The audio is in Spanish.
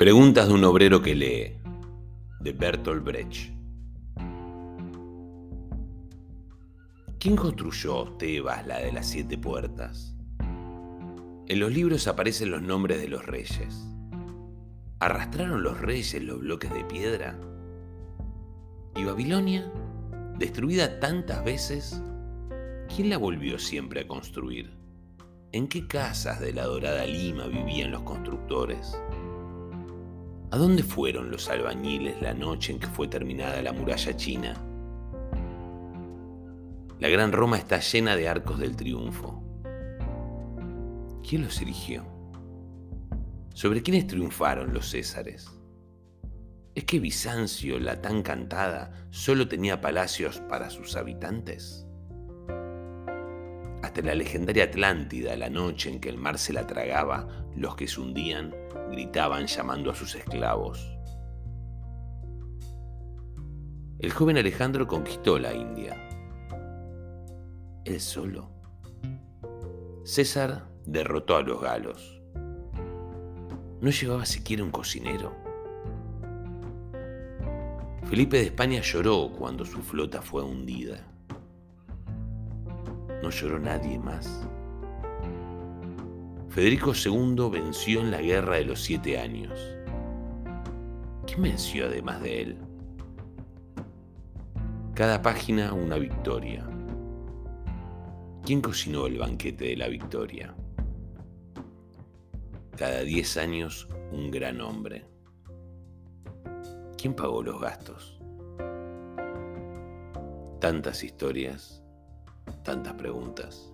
Preguntas de un obrero que lee, de Bertolt Brecht. ¿Quién construyó Tebas, la de las siete puertas? En los libros aparecen los nombres de los reyes. ¿Arrastraron los reyes los bloques de piedra? ¿Y Babilonia, destruida tantas veces, quién la volvió siempre a construir? ¿En qué casas de la dorada Lima vivían los constructores? ¿A dónde fueron los albañiles la noche en que fue terminada la muralla china? La gran Roma está llena de arcos del triunfo. ¿Quién los erigió? ¿Sobre quiénes triunfaron los césares? ¿Es que Bizancio, la tan cantada, solo tenía palacios para sus habitantes? Hasta la legendaria Atlántida, la noche en que el mar se la tragaba, los que se hundían gritaban llamando a sus esclavos. El joven Alejandro conquistó la India. Él solo. César derrotó a los galos. No llevaba siquiera un cocinero. Felipe de España lloró cuando su flota fue hundida. No lloró nadie más. Federico II venció en la Guerra de los Siete Años. ¿Quién venció además de él? Cada página una victoria. ¿Quién cocinó el banquete de la victoria? Cada diez años un gran hombre. ¿Quién pagó los gastos? Tantas historias, tantas preguntas.